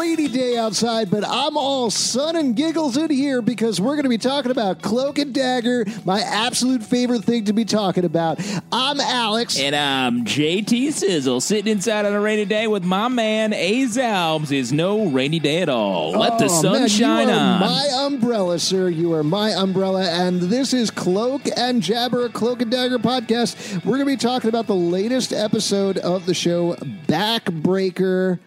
Rainy day outside, but I'm all sun and giggles in here because we're going to be talking about Cloak and Dagger, my absolute favorite thing to be talking about. I'm Alex. And I'm JT Sizzle, sitting inside on a rainy day with my man A's Albs. Is no rainy day at all. Let the Oh, sun man, shine you are on. My umbrella, sir. You are my umbrella, and this is Cloak and Jabber, Cloak and Dagger podcast. We're going to be talking about the latest episode of the show, Backbreaker.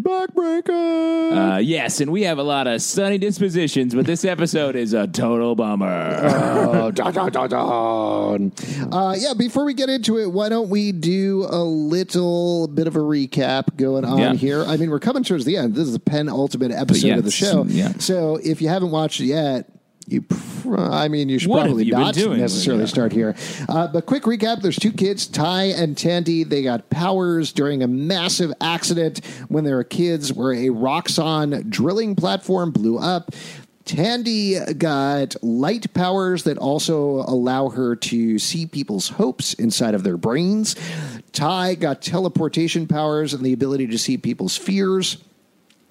Backbreaker. Uh, yes, and we have a lot of sunny dispositions, but this episode is a total bummer. Oh, dun, dun, dun, dun. Uh, yeah, before we get into it, why don't we do a little bit of a recap going on Yeah. here? I mean, we're coming towards the end. This is the penultimate episode of the show. yeah. So if you haven't watched it yet, you, pr- I mean, you should What probably you not necessarily start here. Uh, but quick recap: There's two kids, Ty and Tandy. They got powers during a massive accident when they were kids, where a Roxxon drilling platform blew up. Tandy got light powers that also allow her to see people's hopes inside of their brains. Ty got teleportation powers and the ability to see people's fears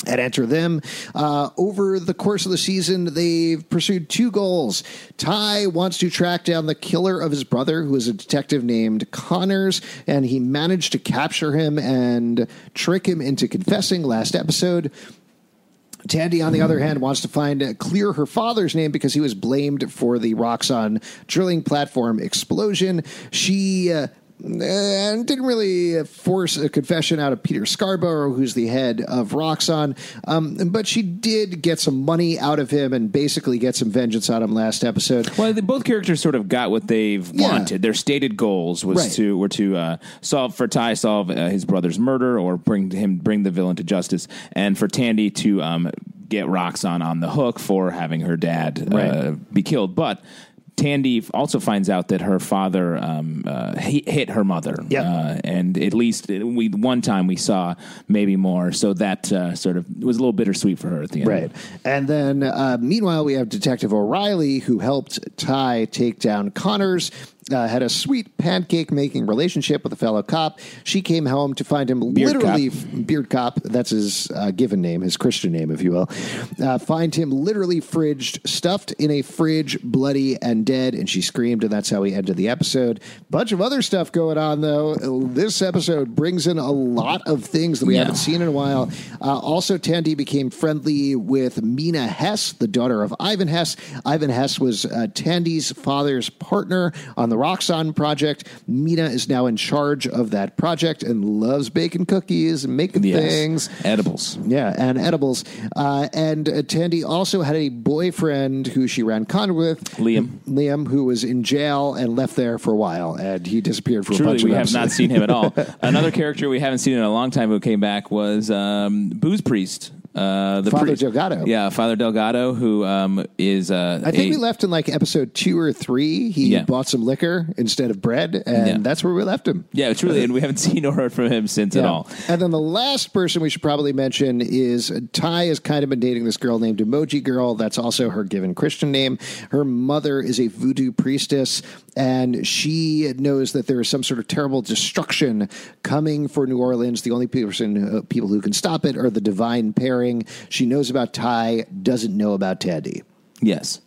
and enter them. Uh, over the course of the season, they've pursued two goals. Ty wants to track down the killer of his brother, who is a detective named Connors, and he managed to capture him and trick him into confessing last episode. Tandy, on the other hand, wants to find uh, clear her father's name because he was blamed for the Roxxon drilling platform explosion. She uh, uh, didn't really force a confession out of Peter Scarborough, who's the head of Roxxon, um, but she did get some money out of him and basically get some vengeance on him last episode. Well, the, both characters sort of got what they've Yeah. wanted. Their stated goals was Right. to were to uh, solve for Ty solve uh, his brother's murder or bring him bring the villain to justice, and for Tandy to um, get Roxxon on the hook for having her dad uh, be killed. But Tandy also finds out that her father um, uh, hit, her mother, Yep. uh, and at least we one time we saw maybe more, so that uh, sort of was a little bittersweet for her at the end. Right. And then, uh, meanwhile, we have Detective O'Reilly, who helped Ty take down Connors. Uh, had a sweet pancake making relationship with a fellow cop. She came home to find him Beard literally cop. beard cop. That's his uh, given name, his Christian name, if you will. Uh, find him literally fridged, stuffed in a fridge, bloody and dead. And she screamed, and that's how we ended the episode. Bunch of other stuff going on though. This episode brings in a lot of things that we Yeah. haven't seen in a while. Uh, also, Tandy became friendly with Mina Hess, the daughter of Ivan Hess. Ivan Hess was uh, Tandy's father's partner on the Roxxon project. Mina is now in charge of that project and loves baking cookies and making Yes. things. Edibles. Yeah, and edibles. Uh, and uh, Tandy also had a boyfriend who she ran con with, Liam. Liam, who was in jail and left there for a while, and he disappeared for a Truly, bunch we of have not seen him at all. Another character we haven't seen in a long time who came back was um, Booze Priest. Uh, the Father priest- Delgado. Yeah, Father Delgado, who um, is. Uh, I think a- we left in like episode two or three. He Yeah. bought some liquor instead of bread, and Yeah. that's where we left him. Yeah, truly, and we haven't seen or heard from him since at all. And then the last person we should probably mention is Ty has kind of been dating this girl named Emoji Girl. That's also her given Christian name. Her mother is a voodoo priestess, and she knows that there is some sort of terrible destruction coming for New Orleans. The only person, uh, people who can stop it are the divine pairing. She knows about Ty, doesn't know about Tandy. Yes.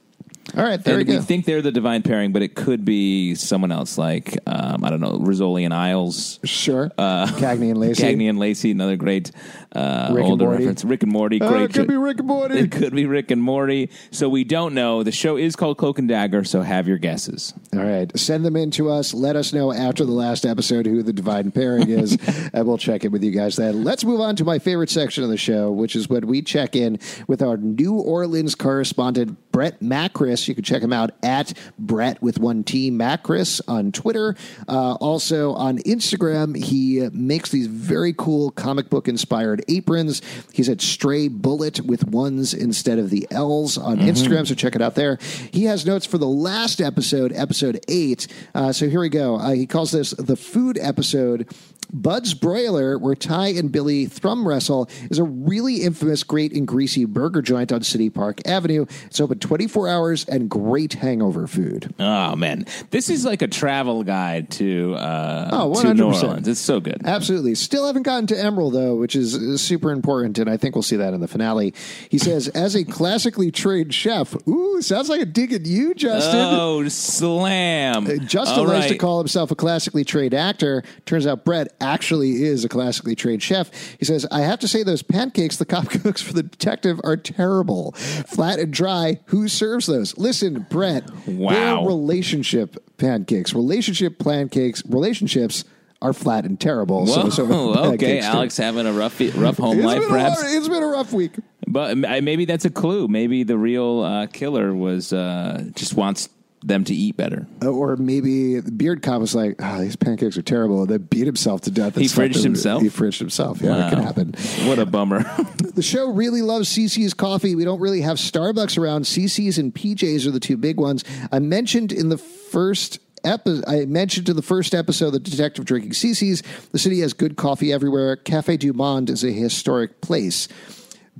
All right, there and we go. think they're the divine pairing, but it could be someone else, like um, I don't know, Rizzoli and Isles, sure. uh, Cagney and Lacey. Cagney and Lacey, another great uh, Rick and older Morty. reference. Rick and Morty, Uh, great. it could be Rick and Morty. It could be Rick and Morty. So we don't know. The show is called Cloak and Dagger, so have your guesses. All right. Send them in to us. Let us know after the last episode who the divine pairing is, and we'll check in with you guys then. Let's move on to my favorite section of the show, which is when we check in with our New Orleans correspondent, Brett Macris, You can check him out at Brett with one T Macris on Twitter. Uh, also on Instagram, he makes these very cool comic book inspired aprons. He's at Stray Bullet with ones instead of the L's on Instagram, so check it out there. He has notes for the last episode, episode eight. Uh, so here we go. Uh, he calls this the food episode. Bud's Broiler, where Ty and Billy thrum wrestle, is a really infamous, great and greasy burger joint on City Park Avenue. It's open 24 hours and great hangover food. Oh man, this is like a travel guide to uh, Oh, to New Orleans. It's so good. Absolutely. Still haven't gotten to Emerald, though, which is uh, super important, and I think we'll see that in the finale. He says, as a classically trained chef, ooh, sounds like a dig at you, Justin. Oh, slam! Justin All likes to call himself a classically trained actor. Turns out Brett actually is a classically trained chef. He says, I have to say, those pancakes the cop cooks for the detective are terrible. Flat and dry. Who serves those? Listen, Brett, Wow. they're relationship pancakes. Relationship pancakes, relationships are flat and terrible. Whoa, so, so okay. Alex having a rough rough home life, a, perhaps. it's been a rough week. But uh, maybe that's a clue. Maybe the real uh, killer was uh, just wants them to eat better. Uh, Or maybe the beard cop was like, oh, these pancakes are terrible. Then beat himself to death. He fridged them- himself? He fridged himself. Yeah, it can happen. What a bummer. The show really loves CC's coffee. We don't really have Starbucks around. CC's and PJ's are the two big ones. I mentioned in the first epi- I mentioned in the first episode the detective drinking CC's. The city has good coffee everywhere. Cafe Du Monde is a historic place.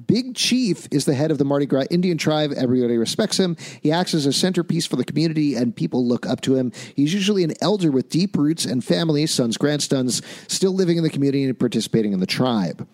Big Chief is the head of the Mardi Gras Indian tribe. Everybody respects him. He acts as a centerpiece for the community, and people look up to him. He's usually an elder with deep roots and family, sons, grandsons, still living in the community and participating in the tribe.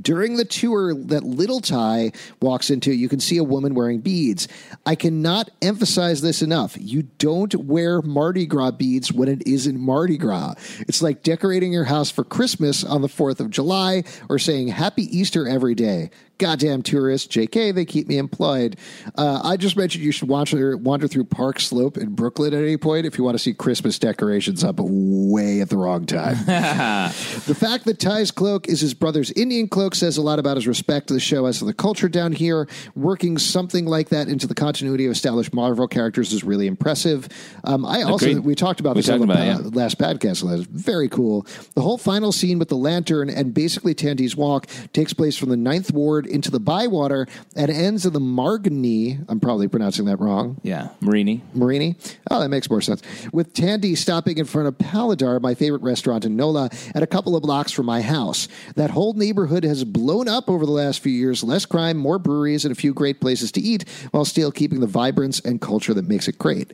During the tour that Little Ty walks into, you can see a woman wearing beads. I cannot emphasize this enough. You don't wear Mardi Gras beads when it isn't Mardi Gras. It's like decorating your house for Christmas on the 4th of July or saying Happy Easter every day. Goddamn tourists, JK, they keep me employed. Uh, I just mentioned you should wander, wander through Park Slope in Brooklyn at any point if you want to see Christmas decorations up way at the wrong time. The fact that Ty's cloak is his brother's Indian cloak says a lot about his respect to the show as to the culture down here. Working something like that into the continuity of established Marvel characters is really impressive. Um, I also Agreed. we talked about We this on talked the about yeah. last podcast. Very cool. The whole final scene with the lantern and basically Tandy's walk takes place from the Ninth Ward into the Bywater at ends of the Margany. I'm probably pronouncing that wrong. yeah, Marigny. Marigny. Oh, that makes more sense. With Tandy stopping in front of Paladar, my favorite restaurant in Nola, at a couple of blocks from my house. That whole neighborhood has blown up over the last few years. Less crime, more breweries, and a few great places to eat, while still keeping the vibrance and culture that makes it great.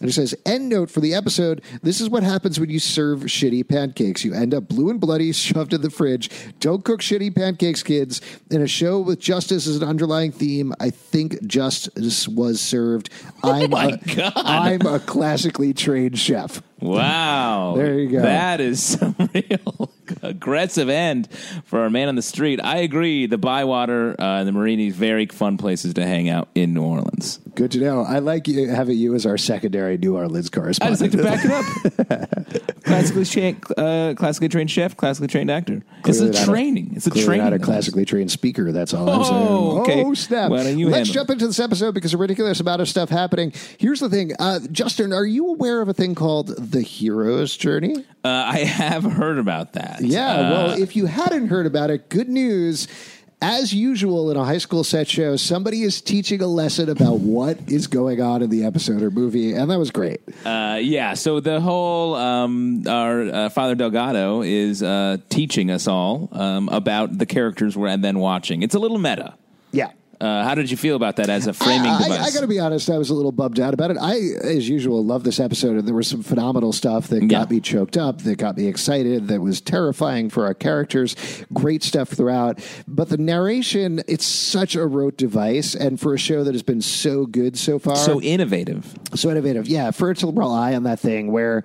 And it says, end note for the episode this is what happens when you serve shitty pancakes. You end up blue and bloody, shoved in the fridge. Don't cook shitty pancakes, kids. In a show with justice as an underlying theme, I think justice was served. I'm, my a, God. I'm a classically trained chef. Wow. There you go. That is some real aggressive end for our man on the street. I agree. The Bywater uh, and the Marigny, very fun places to hang out in New Orleans. Good to know. I like you, having you as our secondary New Orleans I correspondent. just like to back it up. classically, cha- uh, classically trained chef, classically trained actor. it's Clearly a not a- training. it's a training. not a classically trained speaker. That's all I'm Oh, saying. okay. Oh, snap. Why don't you Let's handle jump into this episode because a ridiculous amount of stuff happening. Here's the thing. Uh, Justin, are you aware of a thing called the hero's journey? Uh, I have heard about that. Yeah. Uh, well, if you hadn't heard about it, good news. As usual in a high school set show, somebody is teaching a lesson about what is going on in the episode or movie, and that was great. Uh, yeah, so the whole um, our uh, Father Delgado is uh, teaching us all um, about the characters we're then watching. It's a little meta. Yeah. Uh, how did you feel about that as a framing I, device? I, I got to be honest, I was a little bummed out about it. I, as usual, love this episode, and there was some phenomenal stuff that got me choked up, that got me excited, that was terrifying for our characters. Great stuff throughout. But the narration, it's such a rote device, and for a show that has been so good so far, so innovative. so innovative. Yeah, for it to rely on that thing where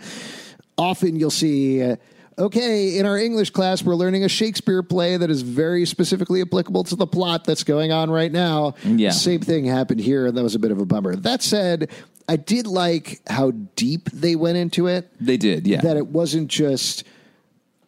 often you'll see. Uh, Okay, in our English class, we're learning a Shakespeare play that is very specifically applicable to the plot that's going on right now. Yeah. Same thing happened here, and that was a bit of a bummer. That said, I did like how deep they went into it They did, yeah. that it wasn't just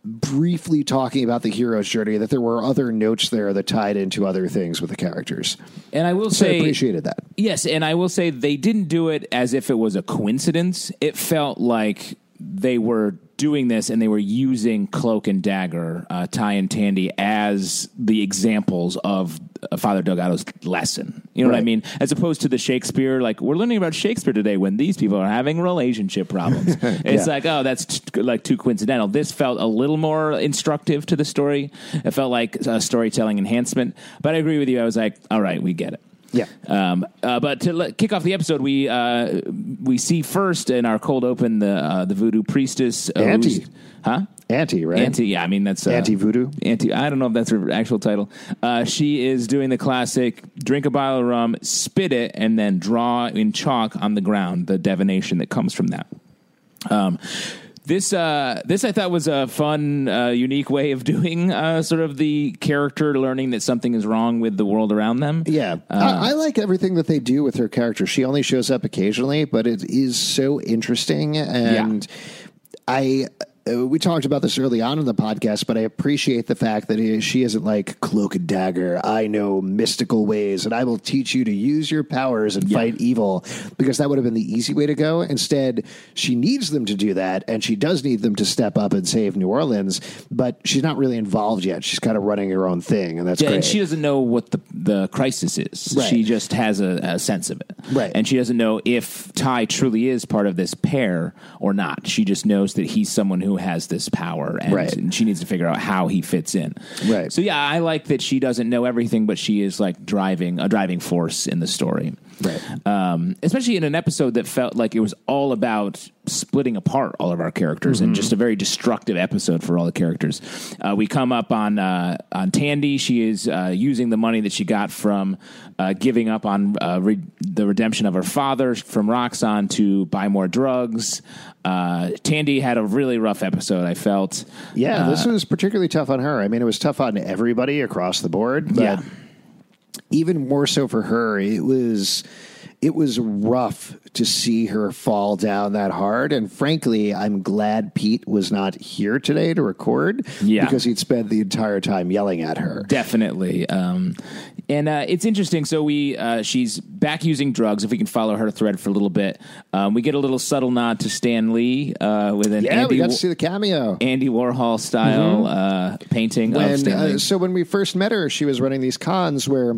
briefly talking about the hero's journey, that there were other notes there that tied into other things with the characters. And I will So I say, appreciated that. Yes, and I will say they didn't do it as if it was a coincidence. It felt like they were doing this and they were using Cloak and Dagger, uh, Ty and Tandy, as the examples of uh, Father Delgado's lesson. You know what I mean? As opposed to the Shakespeare, like we're learning about Shakespeare today when these people are having relationship problems. it's Yeah. like, oh, that's t- like too coincidental. This felt a little more instructive to the story. It felt like a storytelling enhancement. But I agree with you. I was like, all right, we get it. Yeah. Um, uh, but to let, kick off the episode, we uh, we see first in our cold open the uh, the voodoo priestess, uh, Auntie. huh? Anti, right? Auntie, yeah, I mean that's uh, Anti-voodoo? Anti, I don't know if that's her actual title. Uh, she is doing the classic: drink a bottle of rum, spit it, and then draw in chalk on the ground the divination that comes from that. Um, this uh, this I thought was a fun, uh, unique way of doing uh, sort of the character learning that something is wrong with the world around them. Yeah, I, I like everything that they do with her character. She only shows up occasionally, but it is so interesting, and I. Uh, we talked about this early on in the podcast, but I appreciate the fact that he- she isn't like cloak and dagger. I know mystical ways, and I will teach you to use your powers and fight evil because that would have been the easy way to go. Instead, she needs them to do that, and she does need them to step up and save New Orleans, but she's not really involved yet. She's kind of running her own thing, and that's Yeah, great. and she doesn't know what the the crisis is. Right. She just has a, a sense of it, Right. And she doesn't know if Ty truly is part of this pair or not. She just knows that he's someone who has this power, and, Right. and she needs to figure out how he fits in. Right. So yeah, I like that she doesn't know everything, but she is like driving a driving force in the story. Right. Um, especially in an episode that felt like it was all about splitting apart all of our characters and just a very destructive episode for all the characters. Uh, we come up on uh, on Tandy. She is uh, using the money that she got from uh, giving up on uh, re- the redemption of her father from Roxxon to buy more drugs. Uh, Tandy had a really rough episode. I felt. Yeah, this was particularly tough on her. I mean, it was tough on everybody across the board, but Yeah. Even more so for her. It was it was rough to see her fall down that hard. And frankly, I'm glad Pete was not here today to record Yeah. because he'd spent the entire time yelling at her. Definitely. Um, and uh, it's interesting. So we uh, she's back using drugs. If we can follow her thread for a little bit, um, we get a little subtle nod to Stan Lee uh, with an Yeah, Andy, we got to see the cameo. Andy Warhol style uh, painting of Stan Lee. uh, so when we first met her, she was running these cons where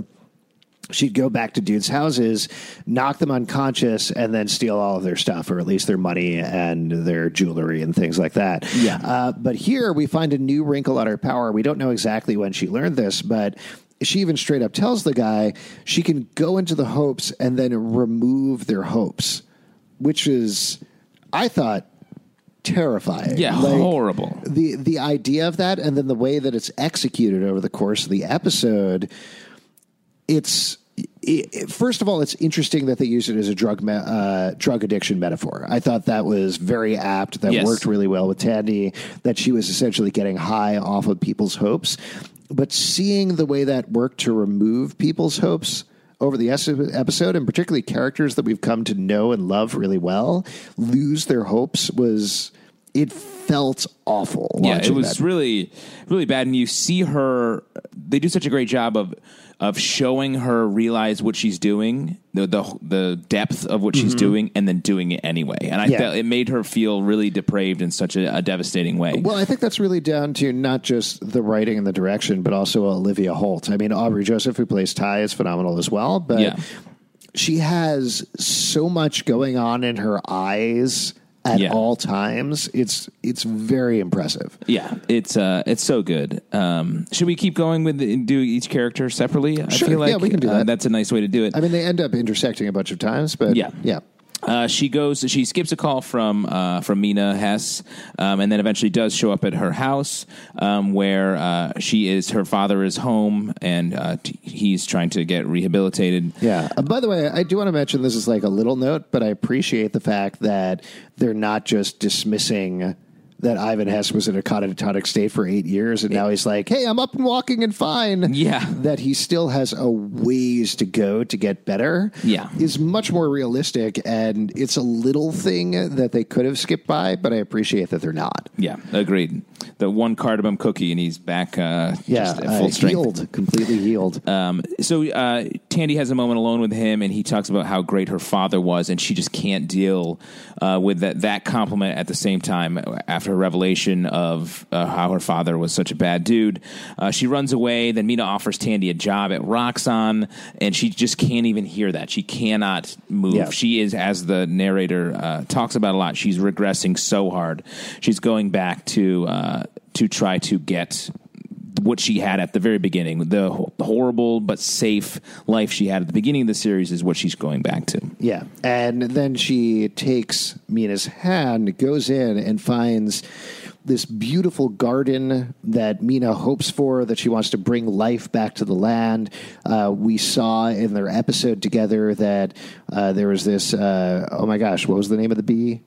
she'd go back to dudes' houses, knock them unconscious, and then steal all of their stuff, or at least their money and their jewelry and things like that. Yeah. Uh, but here we find a new wrinkle on her power. We don't know exactly when she learned this, but. She even straight up tells the guy she can go into the hopes and then remove their hopes, which is, I thought, terrifying. yeah, Like, horrible. the the idea of that and then the way that it's executed over the course of the episode it's it, first of all it's interesting that they use it as a drug me- uh, drug addiction metaphor i thought that was very apt that Yes. worked really well with tandy that she was essentially getting high off of people's hopes but seeing the way that worked to remove people's hopes over the episode and particularly characters that we've come to know and love really well lose their hopes was it felt awful Yeah, it was that. really, really bad. And you see her; they do such a great job of of showing her realize what she's doing, the the, the depth of what she's doing, and then doing it anyway. And I Mm-hmm. Yeah. felt it made her feel really depraved in such a, a devastating way. Well, I think that's really down to not just the writing and the direction, but also Olivia Holt. I mean, Aubrey Joseph, who plays Ty, is phenomenal as well. But Yeah. she has so much going on in her eyes at Yeah. all times. It's it's very impressive. Yeah, it's uh, it's so good. Um, should we keep going with the, do each character separately? I Sure, feel like yeah, we can do uh, that. that's a nice way to do it. I mean, they end up intersecting a bunch of times, but Yeah. yeah. Uh, she goes. She skips a call from uh, from Mina Hess, um, and then eventually does show up at her house, um, where uh, she is. Her father is home, and uh, t- he's trying to get rehabilitated. Yeah. Uh, by the way, I do want to mention this is like a little note, but I appreciate the fact that they're not just dismissing that Ivan Hess was in a catatonic state for eight years, and now he's like, "Hey, I'm up and walking and fine." Yeah. That he still has a ways to go to get better. Yeah. is much more realistic, and it's a little thing that they could have skipped by, but I appreciate that they're not. Yeah, agreed. The one cardamom cookie, and he's back. Uh, Yeah, just at uh, strength. healed, completely healed. Um, so uh, Tandy has a moment alone with him, and he talks about how great her father was, and she just can't deal uh, with that that compliment at the same time. After her revelation of uh, how her father was such a bad dude, uh, she runs away. Then Mina offers Tandy a job at Roxxon, and she just can't even hear that. She cannot move. Yeah. She is, as the narrator uh, talks about a lot, she's regressing so hard. She's going back to uh, to try to get what she had at the very beginning. The horrible but safe life she had at the beginning of the series is what she's going back to. Yeah. And then she takes Mina's hand, goes in, and finds this beautiful garden that Mina hopes for, that she wants to bring life back to the land. Uh, we saw in their episode together that uh, there was this, uh, oh my gosh, what was the name of the bee?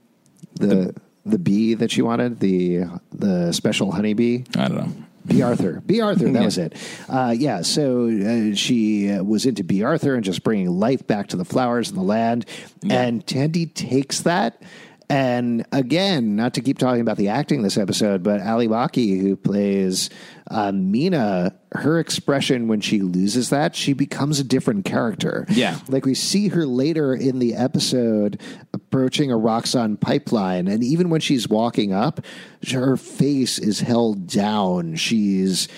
The. The bee that she wanted, the the special honeybee. I don't know. Bea Arthur. Bea Arthur, that Yeah. was it. Uh, yeah, so uh, she uh, was into Bea Arthur and just bringing life back to the flowers and the land. And Tandy takes that. And again, not to keep talking about the acting this episode, but Ally Maki, who plays uh, Mina, her expression when she loses that, she becomes a different character. Yeah. Like we see her later in the episode approaching a Roxxon pipeline, and even when she's walking up, her face is held down. She's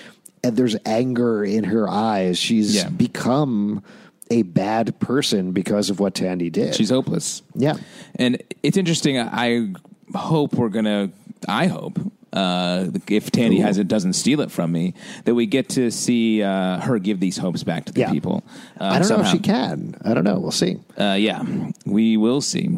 and there's anger in her eyes. She's Yeah. become a bad person because of what Tandy did. She's hopeless. yeah. And it's interesting. I hope we're gonna. I hope uh, if Tandy has it, doesn't steal it from me, that we get to see uh, her give these hopes back to the Yeah. people. Uh, I don't know if she can. I don't know. We'll see. Uh, yeah, we will see.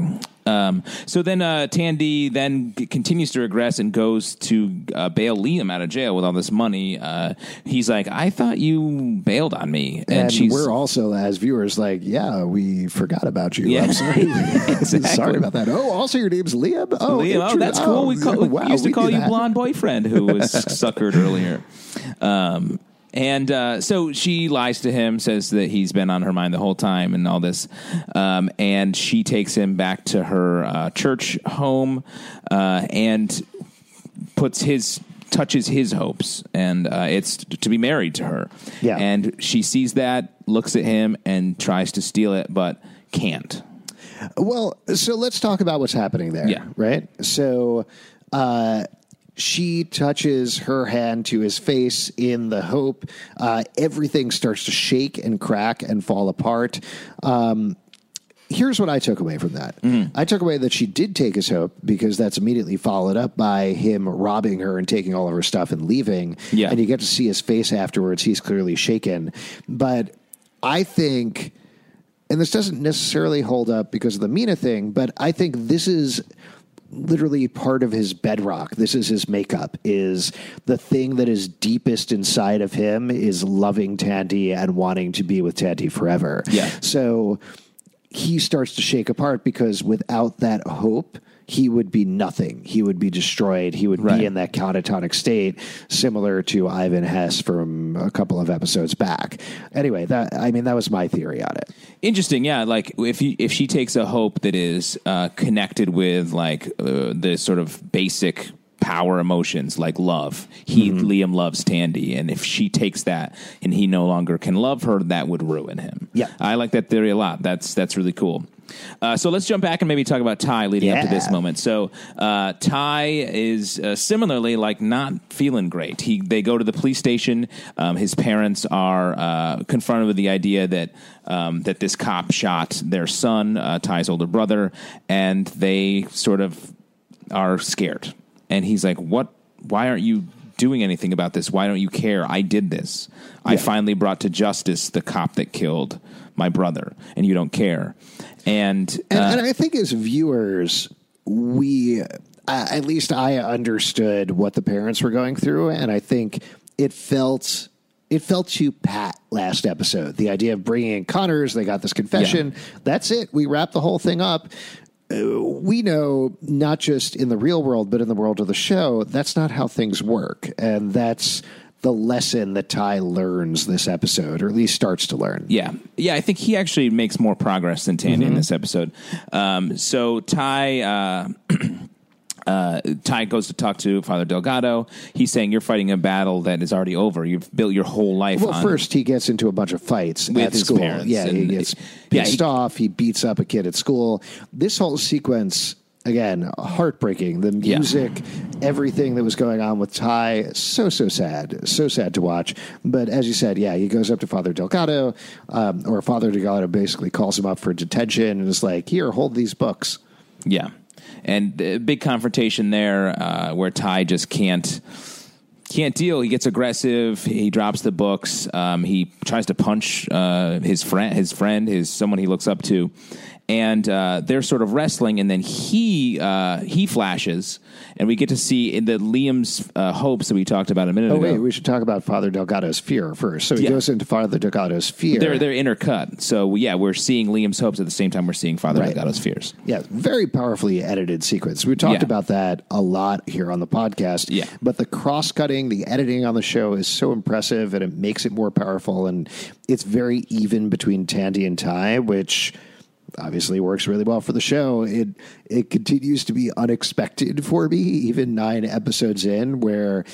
Um, so then uh, Tandy then g- continues to regress and goes to uh, bail Liam out of jail with all this money. Uh, he's like, "I thought you bailed on me," and, And, she's we're also, as viewers, like, yeah, we forgot about you. Yeah. I'm sorry. Exactly. sorry about that. Oh, also your name's Liam. Oh, Liam, oh, that's cool. we, call, we wow, used to we call you that. blonde boyfriend who was suckered earlier. Um, and uh, so she lies to him, says that he's been on her mind the whole time and all this. Um, and she takes him back to her uh, church home uh, and puts his touches his hopes and uh, it's to be married to her Yeah. and she sees that looks at him and tries to steal it but can't Well, so let's talk about what's happening there. Yeah. Right. So, uh, she touches her hand to his face in the hope. Uh, everything starts to shake and crack and fall apart. Um, here's what I took away from that. Mm-hmm. I took away that she did take his hope because that's immediately followed up by him robbing her and taking all of her stuff and leaving. Yeah. And you get to see his face afterwards. He's clearly shaken. But I think and this doesn't necessarily hold up because of the Mina thing, but I think this is literally part of his bedrock. This is his makeup. Is the thing that is deepest inside of him is loving Tandy and wanting to be with Tandy forever. Yeah. So he starts to shake apart because without that hope, he would be nothing. He would be destroyed. He would Right. be in that catatonic state, similar to Ivan Hess from a couple of episodes back. Anyway, that I mean that was my theory on it. Interesting, yeah. Like if you, if she takes a hope that is uh, connected with like uh, the sort of basic power emotions, like love. He Liam loves Tandy, and if she takes that and he no longer can love her, that would ruin him. Yeah. I like that theory a lot. That's that's really cool. Uh, so let's jump back and maybe talk about Ty leading up to this moment. So uh, Ty is uh, similarly like not feeling great. He they go to the police station. Um, his parents are uh, confronted with the idea that um, that this cop shot their son, uh, Ty's older brother, and they sort of are scared. And he's like, "What? Why aren't you?" Doing anything about this? Why don't you care? I did this. I finally brought to justice the cop that killed my brother, and you don't care. And, And, uh, and I think as viewers, we, uh, at least I understood what the parents were going through, and I think it felt. It felt too pat last episode. The idea of bringing in Connors, they got this confession. That's it. We wrap the whole thing up. Uh, we know not just in the real world, but in the world of the show, that's not how things work, and that's the lesson that Ty learns this episode, or at least starts to learn. Yeah, yeah. I think he actually makes more progress than Tandy in this episode. Um, so Ty. Uh, uh, Ty goes to talk to Father Delgado. He's saying you're fighting a battle that is already over. You've built your whole life. Well, first he gets into a bunch of fights With at his school. parents yeah, he gets yeah, pissed he- off. He beats up a kid at school. This whole sequence. Again, heartbreaking. The Yeah. music, everything that was going on with Ty, so so sad, so sad to watch. But as you said, yeah, he goes up to Father Delgado, um, or Father Delgado basically calls him up for detention and is like, "Here, hold these books." Yeah, and a big confrontation there uh, where Ty just can't can't deal. He gets aggressive. He drops the books. Um, he tries to punch uh, his friend, his friend, his someone he looks up to, and uh, they're sort of wrestling. And then he uh, he flashes, and we get to see in the Liam's uh, hopes that we talked about a minute Oh ago. wait, we should talk about Father Delgado's fear first. So he Yeah. goes into Father Delgado's fear. they're they're intercut. So yeah, we're seeing Liam's hopes at the same time we're seeing Father Right. Delgado's fears. Yeah, very powerfully edited sequence. We talked Yeah. about that a lot here on the podcast. Yeah. But the cross cutting, the editing on the show is so impressive and it makes it more powerful. And it's very even between Tandy and Ty, which obviously works really well for the show. It it continues to be unexpected for me, even nine episodes in, where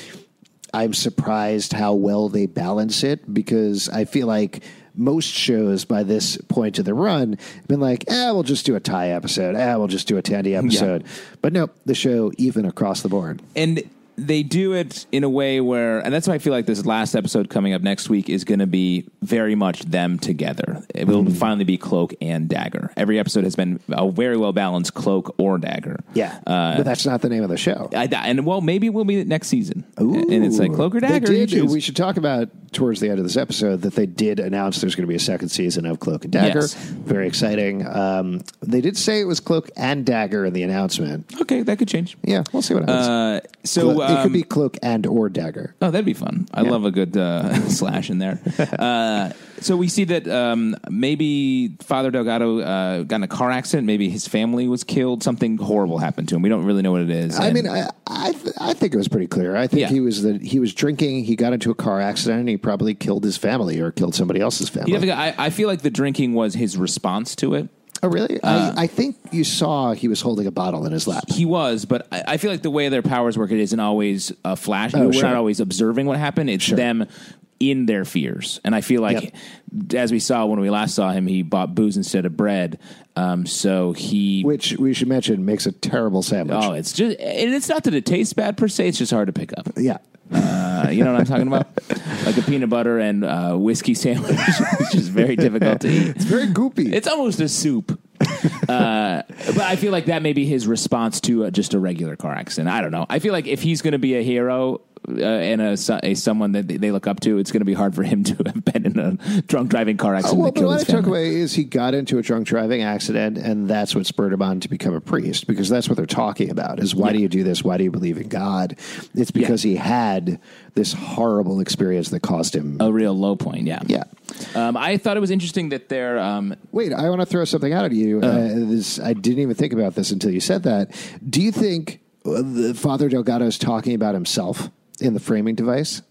I'm surprised how well they balance it because I feel like most shows by this point of the run have been like, eh, we'll just do a Ty episode. Eh, we'll just do a Tandy episode. But no, the show even across the board. and they do it in a way where, and that's why I feel like this last episode coming up next week is going to be very much them together. It will Mm-hmm. finally be Cloak and Dagger. Every episode has been a very well balanced Cloak or Dagger. Yeah. Uh, but that's not the name of the show. I, and well, maybe it will be next season. Ooh. and it's like Cloak or Dagger. did- we should talk about towards the end of this episode that they did announce there's going to be a second season of Cloak and Dagger. Yes. Very exciting. Um, they did say it was Cloak and Dagger in the announcement. okay, that could change. Yeah, we'll see what happens. Uh, so Clo- it could um, be Cloak and or Dagger. Oh, that'd be fun. I Yeah. love a good uh, slash in there. Uh, so we see that um, maybe Father Delgado uh, got in a car accident. Maybe his family was killed. Something horrible happened to him. We don't really know what it is. I And- mean, I I, th- I think it was pretty clear. I think Yeah. he was that he was drinking. He got into a car accident. and He probably killed his family or killed somebody else's family. I, I feel like the drinking was his response to it. Oh, really? Uh, I, I think you saw he was holding a bottle in his lap. He was, but I, I feel like the way their powers work, it isn't always a flash. Oh, We're sure. not always observing what happened. It's them in their fears. And I feel like, as we saw when we last saw him, he bought booze instead of bread. Um, so he Which we should mention makes a terrible sandwich. Oh, it's just, and it's not that it tastes bad per se. It's just hard to pick up. yeah. Uh, you know what I'm talking about? like a peanut butter and uh, whiskey sandwich, which is very difficult to eat. It's very goopy. It's almost a soup. Uh, but I feel like that may be his response to uh, just a regular car accident. I don't know. I feel like if he's going to be a hero uh, and a, a someone that they look up to, it's going to be hard for him to have been in a drunk driving car Oh, accident well, that but what I his took away is he got into a drunk driving accident, and that's what spurred him on to become a priest. Because that's what they're talking about: is why do you do this? Why do you believe in God? It's because he had this horrible experience that caused him. A real low point, yeah. Yeah. Um, I thought it was interesting that they're um, Wait, I want to throw something out at you. Uh, this, I didn't even think about this until you said that. Do you think uh, Father Delgado is talking about himself in the framing device?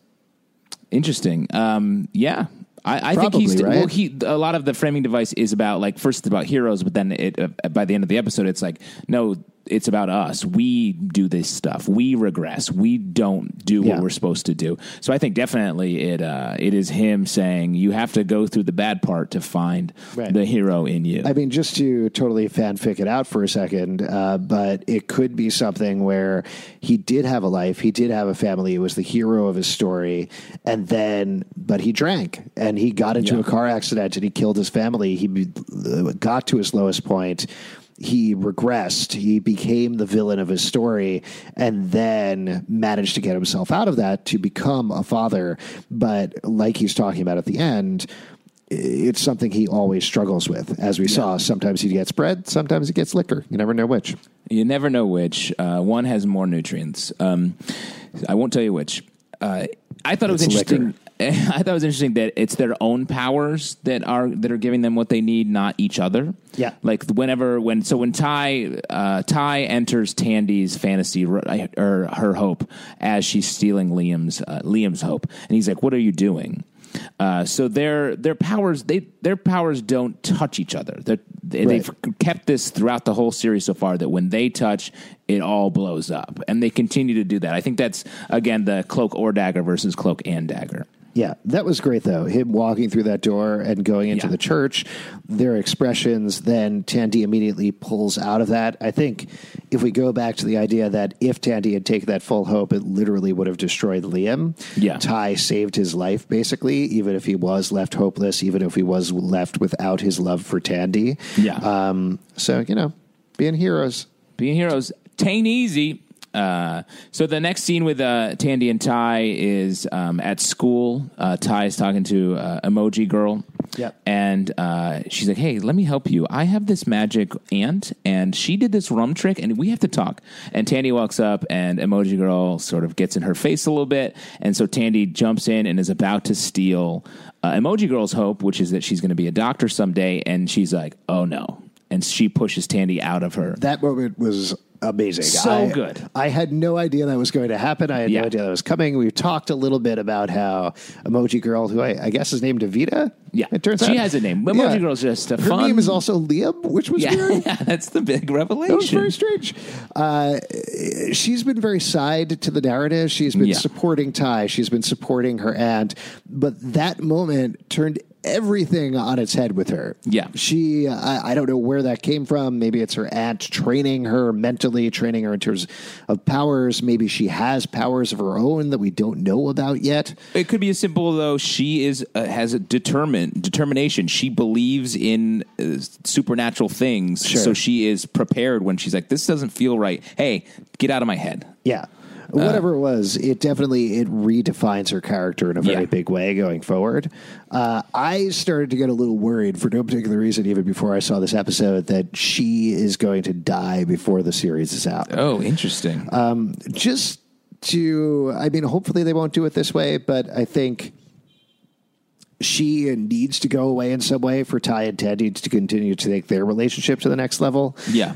Interesting. Um, yeah. I, I think Probably, he's right? well. He a lot of the framing device is about like first it's about heroes, but then it uh, by the end of the episode, it's like no, it's about us. We do this stuff. We regress. We don't do Yeah. what we're supposed to do. So I think definitely it uh, it is him saying you have to go through the bad part to find Right. the hero in you. I mean, just to totally fanfic it out for a second, uh, but it could be something where he did have a life, he did have a family, it was the hero of his story, and then, but he drank and he got into Yeah. a car accident and he killed his family. He uh, got to his lowest point. He regressed. He became the villain of his story and then managed to get himself out of that to become a father. But like he's talking about at the end, it's something he always struggles with. As we saw, sometimes he gets bread, sometimes he gets liquor. You never know which. You never know which. Uh, one has more nutrients. Um, I won't tell you which. Uh, I thought it was interesting. liquor. I thought it was interesting that it's their own powers that are that are giving them what they need, not each other. Yeah. Like whenever when so when Ty uh, Ty enters Tandy's fantasy or her hope as she's stealing Liam's uh, Liam's hope, and he's like, "What are you doing?" Uh, so their their powers they their powers don't touch each other. Their They, They've kept this throughout the whole series so far that when they touch, it all blows up, and they continue to do that. I think that's again the cloak or dagger versus cloak and dagger. Yeah, that was great though. Him walking through that door and going into Yeah. the church, their expressions, then Tandy immediately pulls out of that. I think if we go back to the idea that if Tandy had taken that full hope, it literally would have destroyed Liam. Yeah. Ty saved his life basically, even if he was left hopeless, even if he was left without his love for Tandy. Yeah. Um, so, you know, being heroes. being heroes tain't easy uh, so the next scene with uh, Tandy and Ty is um, at school. Uh, Ty is talking to uh, Emoji Girl, Yep. and uh, she's like, "Hey, let me help you. I have this magic aunt, and she did this rum trick, and we have to talk." And Tandy walks up, and Emoji Girl sort of gets in her face a little bit, and so Tandy jumps in and is about to steal uh, Emoji Girl's hope, which is that she's going to be a doctor someday, and she's like, "Oh no." And she pushes Tandy out of her. That moment was amazing. So I- good. I had no idea that was going to happen. I had Yeah. no idea that was coming. We've talked a little bit about how Emoji Girl, who I, I guess is named Evita. Yeah, it turns she out She has a name. Emoji Girl's just a Her fun. name is also Liam, which was yeah, weird. yeah, that's the big revelation. That was very strange. Uh, she's been very side to the narrative. She's been Yeah. supporting Ty. She's been supporting her aunt. But that moment turned everything on its head with her. Yeah. She, I, I don't know where that came from. Maybe it's her aunt training her mentally, training her in terms of powers. Maybe she has powers of her own that we don't know about yet. It could be as simple though. She is uh, has a determined determination. She believes in uh, supernatural things, Sure. so she is prepared when she's like, "This doesn't feel right." Hey, get out of my head. Yeah. Whatever it was, it definitely it redefines her character in a very Yeah. big way going forward. Uh, I started to get a little worried for no particular reason, even before I saw this episode, that she is going to die before the series is out. Oh, interesting. Just to, I mean, hopefully they won't do it this way, but I think she needs to go away in some way for Ty and Teddy to continue to take their relationship to the next level. yeah.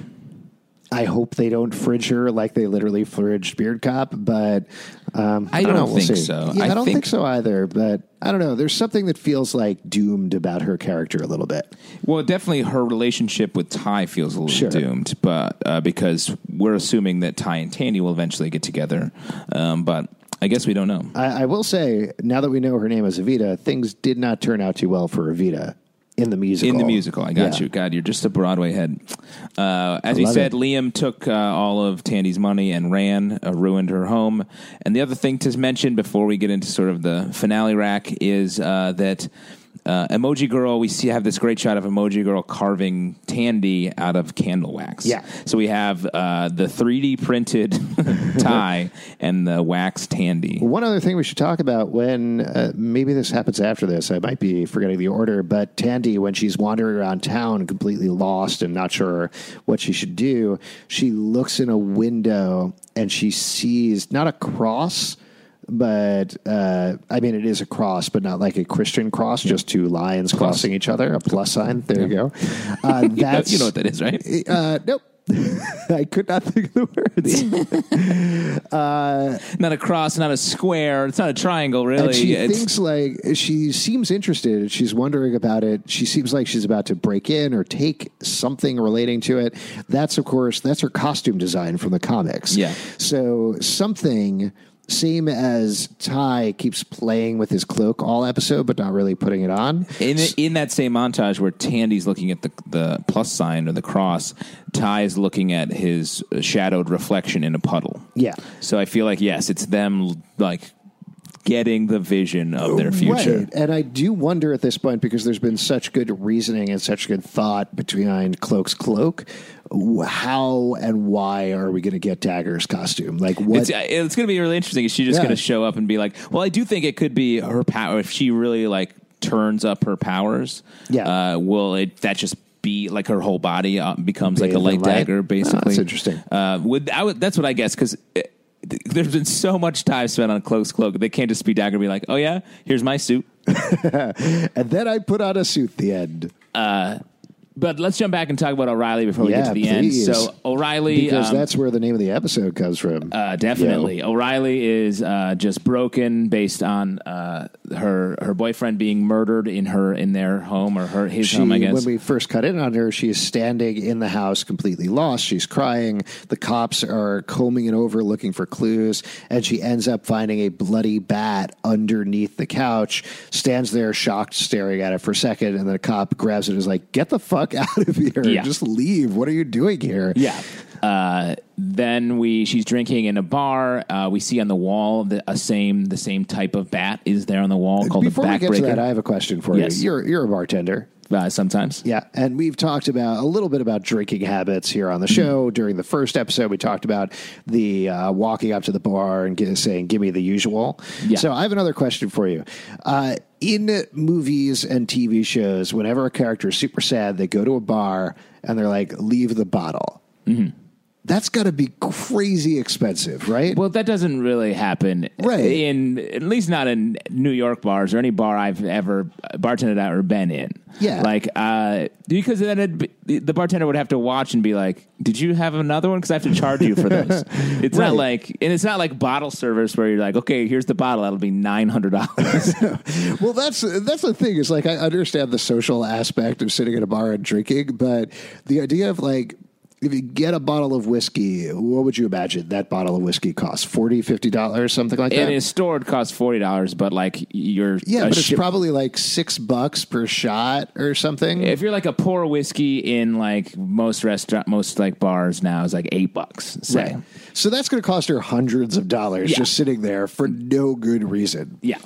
I hope they don't fridge her like they literally fridged Beard Cop, but um, I don't, don't know. We'll think so. Yeah, I, I don't think, think- so either. But I don't know. There's something that feels like doomed about her character a little bit. Well, definitely her relationship with Ty feels a little Sure. doomed, but uh, because we're assuming that Ty and Tandy will eventually get together, um, but I guess we don't know. I, I will say, now that we know her name is Evita, things did not turn out too well for Evita in the musical. In the musical, I got Yeah. you. God, you're just a Broadway head. Uh, as we love said, it. Liam took uh, all of Tandy's money and ran, uh, ruined her home. And the other thing to mention before we get into sort of the finale rack is uh, that uh, Emoji Girl, we see have this great shot of Emoji Girl carving Tandy out of candle wax. Yeah. So we have uh, the 3D printed Ty and the wax Tandy. One other thing we should talk about when uh, maybe this happens after this, I might be forgetting the order, but Tandy, when she's wandering around town completely lost and not sure what she should do, she looks in a window and she sees not a cross. But uh, I mean, it is a cross, but not like a Christian cross, just two lions crossing each other, a plus sign. There you go. Uh, that's you know what that is, right? Uh, nope. I could not think of the words. Not a cross, not a square. It's not a triangle, really. And she It's- thinks like she seems interested. She's wondering about it. She seems like she's about to break in or take something relating to it. That's of course that's her costume design from the comics. Yeah. So something same as Ty keeps playing with his cloak all episode, but not really putting it on. In in that same montage where Tandy's looking at the the plus sign or the cross, Ty is looking at his shadowed reflection in a puddle. Yeah. So I feel like yes, it's them like getting the vision of their future. Right. And I do wonder at this point because there's been such good reasoning and such good thought behind Cloak's cloak. How and why are we going to get Dagger's costume? Like what? It's, it's going to be really interesting. Is she just Yeah. going to show up and be like, "Well, I do think it could be her power if she really like turns up her powers." Yeah. Uh, will it that just be like her whole body uh, becomes like a light light? dagger, Oh, basically? that's interesting. Uh, would, I would that's what I guess because. There's been so much time spent on Cloak's cloak. They can't just be dagger and be like, "Oh yeah, here's my suit." and then I put on a suit. The end. But let's jump back and talk about O'Reilly before we get to the please. end. So O'Reilly, because um, that's where the name of the episode comes from. uh, definitely. O'Reilly is uh, just broken based on uh, her her boyfriend being murdered in her in their home or her his she, home, I guess. when we first cut in on her, she is standing in the house completely lost. She's crying. The cops are combing it over looking for clues, and she ends up finding a bloody bat underneath the couch, stands there shocked, staring at it for a second, and then a cop grabs it and is like, Get the fuck out of here. Yeah. Just leave. What are you doing here? Yeah. Uh, then we she's drinking in a bar. Uh, we see on the wall the a same the same type of bat is there on the wall called Before the we get to that, I have a question for Yes. you. You're you're a bartender. Uh, sometimes. Yeah, and we've talked about a little bit about drinking habits here on the Mm-hmm. show. During the first episode, we talked about the uh, walking up to the bar and get, saying, "Give me the usual." Yeah. So I have another question for you. In movies and TV shows, whenever a character is super sad, they go to a bar and they're like, "Leave the bottle." Mm-hmm. That's got to be crazy expensive, right? Well, that doesn't really happen, Right. In at least not in New York bars or any bar I've ever bartended at or been in. Yeah. like uh, because then it'd be, the bartender would have to watch and be like, "Did you have another one?" Because I have to charge you for those. It's Right. not like, and it's not like bottle service where you're like, "Okay, here's the bottle. That'll be nine hundred dollars." Well, that's that's the thing. Is like I understand the social aspect of sitting at a bar and drinking, but the idea of like if you get a bottle of whiskey, what would you imagine that bottle of whiskey costs? 40 50 dollars, something like and that. his store would costs forty dollars, but like you're yeah, but it's ship- probably like six bucks per shot or something. If you're like a pour whiskey in like most restaurant, most like bars now is like eight bucks. Say, Right. So that's going to cost her hundreds of dollars Yeah. just sitting there for no good reason. Yeah.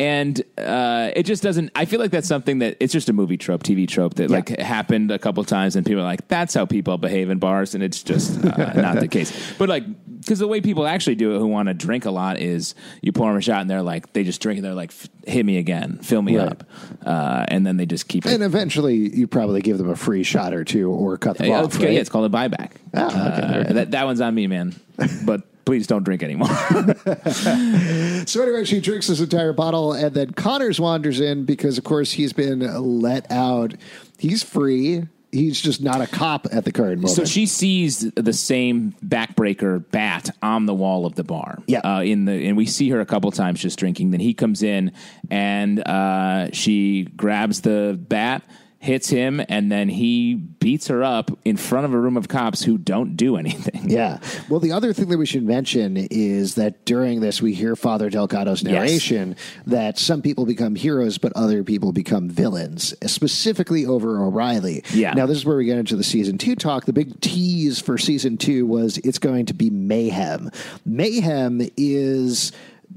And uh, it just doesn't. I feel like that's something that it's just a movie trope, TV trope that like happened a couple times, and people are like, "That's how people behave in bars," and it's just uh, not the case. But like, because the way people actually do it, who want to drink a lot, is you pour them a shot, and they're like, they just drink, and they're like, "Hit me again, fill me Right. up," uh, and then they just keep it. And eventually, you probably give them a free shot or two or cut them Yeah, off. it's, yeah, it's called a buyback. Oh, okay. Uh, that that one's on me, man. But please don't drink anymore. So anyway, she drinks this entire bottle, and then Connors wanders in because, of course, he's been let out. He's free. He's just not a cop at the current moment. So she sees the same backbreaker bat on the wall of the bar. Yeah. Uh, in the and we see her a couple times just drinking. Then he comes in and uh, she grabs the bat, hits him, and then he beats her up in front of a room of cops who don't do anything. yeah. Well, the other thing that we should mention is that during this, we hear Father Delgado's narration that some people become heroes, but other people become villains, specifically over O'Reilly. Yeah. Now, this is where we get into the season two talk. The big tease for season two was it's going to be mayhem. Mayhem is.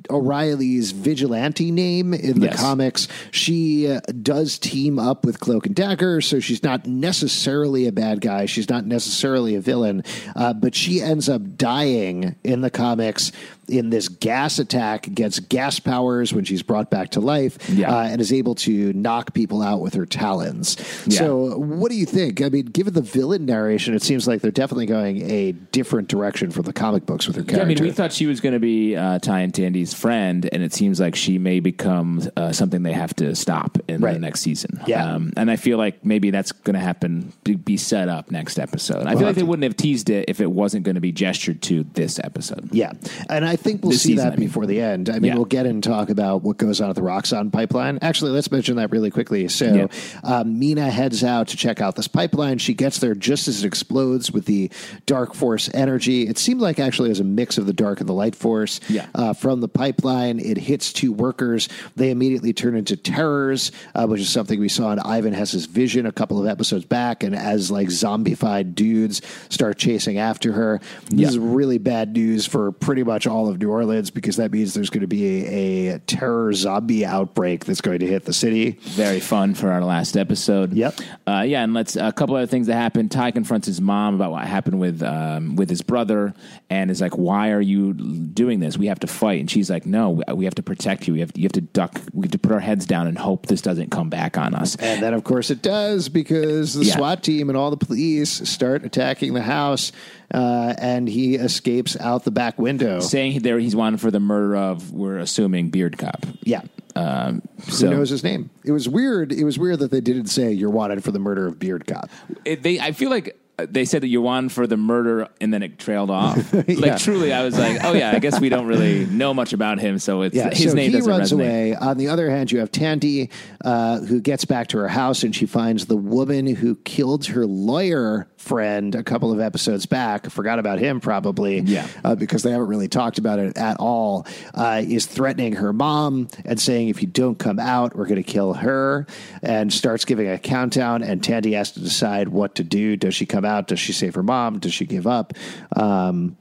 O'Reilly's vigilante name in the Yes. comics. She uh, does team up with Cloak and Dagger, so she's not necessarily a bad guy. She's not necessarily a villain, uh, but she ends up dying in the comics in this gas attack, gets gas powers when she's brought back to life, Yeah. uh, and is able to knock people out with her talons. Yeah. So, what do you think? I mean, given the villain narration, it seems like they're definitely going a different direction from the comic books with her Yeah, I mean, we thought she was going to be uh, Ty and Tandy's friend, and it seems like she may become uh, something they have to stop in Right. the next season. Yeah. um, and I feel like maybe that's going to happen, be, set up next episode. I We'll feel like they to- wouldn't have teased it if it wasn't going to be gestured to this episode. Yeah, and I think we'll see season, that I mean. before the end. I mean, Yeah. we'll get and talk about what goes on at the Roxxon pipeline. Actually, let's mention that really quickly. So, Yeah. um, Mina heads out to check out this pipeline. She gets there just as it explodes with the dark force energy. It seemed like actually it was a mix of the dark and the light force Yeah. uh, from the pipeline. It hits two workers. They immediately turn into terrors, uh, which is something we saw in Ivan Hess's vision a couple of episodes back. And as like zombified dudes start chasing after her, this Yeah. is really bad news for pretty much all of New Orleans because that means there's going to be a, a terror zombie outbreak that's going to hit the city. Very fun for our last episode. Yep. Uh, yeah, and let's a couple other things that happened. Ty confronts his mom about what happened with um, with his brother, and is like, "Why are you doing this? We have to fight." And she's like, "No, we- have to protect you. We have you have to duck. We have to put our heads down and hope this doesn't come back on us." And then, of course, it does because the Yeah. SWAT team and all the police start attacking the house, uh, and he escapes out the back window. Saying there he's wanted for the murder of, we're assuming Beard Cop. Yeah. Um, Who knows his name? It was weird. It was weird that they didn't say you're wanted for the murder of Beard Cop. it, they, I feel like they said that you won for the murder, and then it trailed off. Like truly, I was like, oh yeah, I guess we don't really know much about him, so it's Yeah, his so name he doesn't runs resonate. away. On the other hand, you have Tandy, uh, who gets back to her house and she finds the woman who killed her lawyer friend a couple of episodes back. Forgot about him probably, Yeah. uh, because they haven't really talked about it at all. Uh, is threatening her mom and saying, "If you don't come out, we're going to kill her." And starts giving a countdown. And Tandy has to decide what to do. Does she come out? Does she save her mom? Does she give up? Um,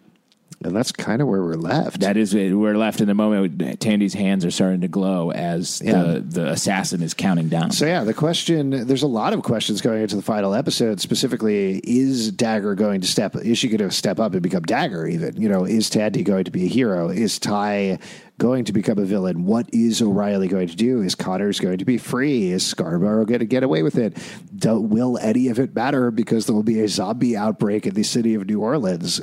and that's kind of where we're left. That is, we're left in the moment. Tandy's hands are starting to glow as Yeah. the, the assassin is counting down. So yeah, the question there's a lot of questions going into the final episode. Specifically, is Dagger going to step? Is she going to step up and become Dagger? Even you know, is Tandy going to be a hero? Is Ty going to become a villain? What is O'Reilly going to do? Is Connors going to be free? Is Scarborough going to get away with it? Do, will any of it matter because there will be a zombie outbreak in the city of New Orleans?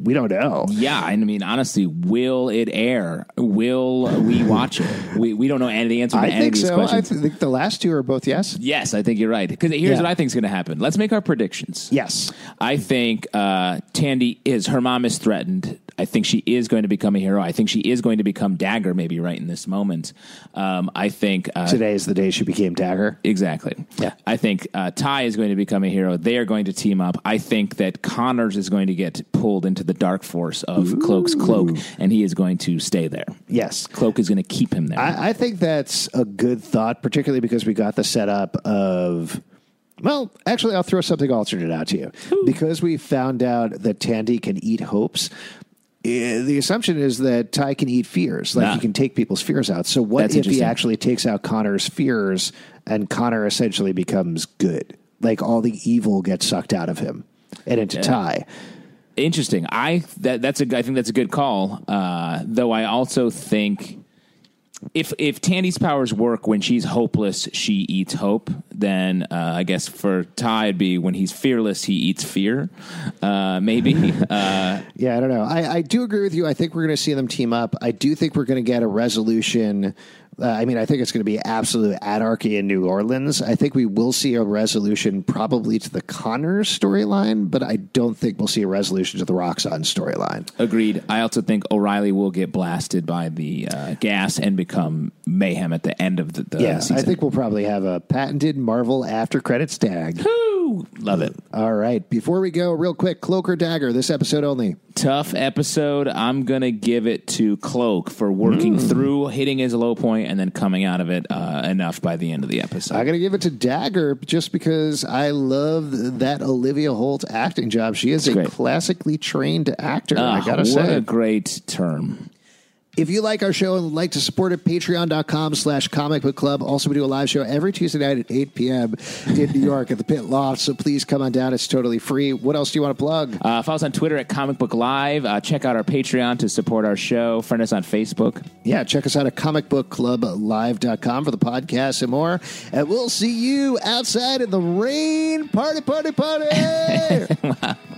We don't know. yeah, and I mean, honestly, will it air? Will we watch it? We, we don't know any of the answer to I any think of these so. I questions. think the last two are both yes. yes, I think you're right. Because here's Yeah. what I think is going to happen. Let's make our predictions. Yes. I think uh, Tandy is her mom is threatened. I think she is going to become a hero. I think she is going to become Dagger, maybe right in this moment. Um, I think uh, Today is the day she became Dagger. Exactly. Yeah. I think uh, Ty is going to become a hero. They are going to team up. I think that Connors is going to get pulled into the dark force of Cloak's cloak, and he is going to stay there. Yes. Cloak is going to keep him there. I, I think that's a good thought, particularly because we got the setup of. Well, actually, I'll throw something alternate out to you. Because we found out that Tandy can eat hopes, the assumption is that Ty can eat fears. Like Ah. he can take people's fears out. So, what That's if he actually takes out Connor's fears and Connor essentially becomes good? Like all the evil gets sucked out of him and into Ty. Interesting. I that that's a I think that's a good call. Uh, though I also think if if Tandy's powers work when she's hopeless, she eats hope. Then uh, I guess for Ty it'd be when he's fearless, he eats fear. Uh, maybe. uh, Yeah, I don't know. I, I do agree with you. I think we're going to see them team up. I do think we're going to get a resolution. Uh, I mean, I think it's going to be absolute anarchy in New Orleans. I think we will see a resolution probably to the Connors storyline, but I don't think we'll see a resolution to the Roxxon storyline. Agreed. I also think O'Reilly will get blasted by the uh, gas and become mayhem at the end of the, the Yeah, season. I think we'll probably have a patented Marvel after credits tag. Woo! Love it. All right. Before we go, real quick, Cloak or Dagger, this episode only. Tough episode. I'm gonna give it to Cloak for working Hmm. through hitting his low point and then coming out of it uh, enough by the end of the episode. I got to give it to Dagger just because I love that Olivia Holt acting job. She is a great. classically trained actor. I Ah, got to say, what a great term. If you like our show and would like to support it, patreon.com slash comic book club. Also, we do a live show every Tuesday night at 8 p.m. in New York at the Pit Loft. So please come on down. It's totally free. What else do you want to plug? Uh, follow us on Twitter at Comic Book Live. Uh, check out our Patreon to support our show. Friend us on Facebook. Yeah, check us out at comicbookclublive.com for the podcast and more. And we'll see you outside in the rain. Party, party, party.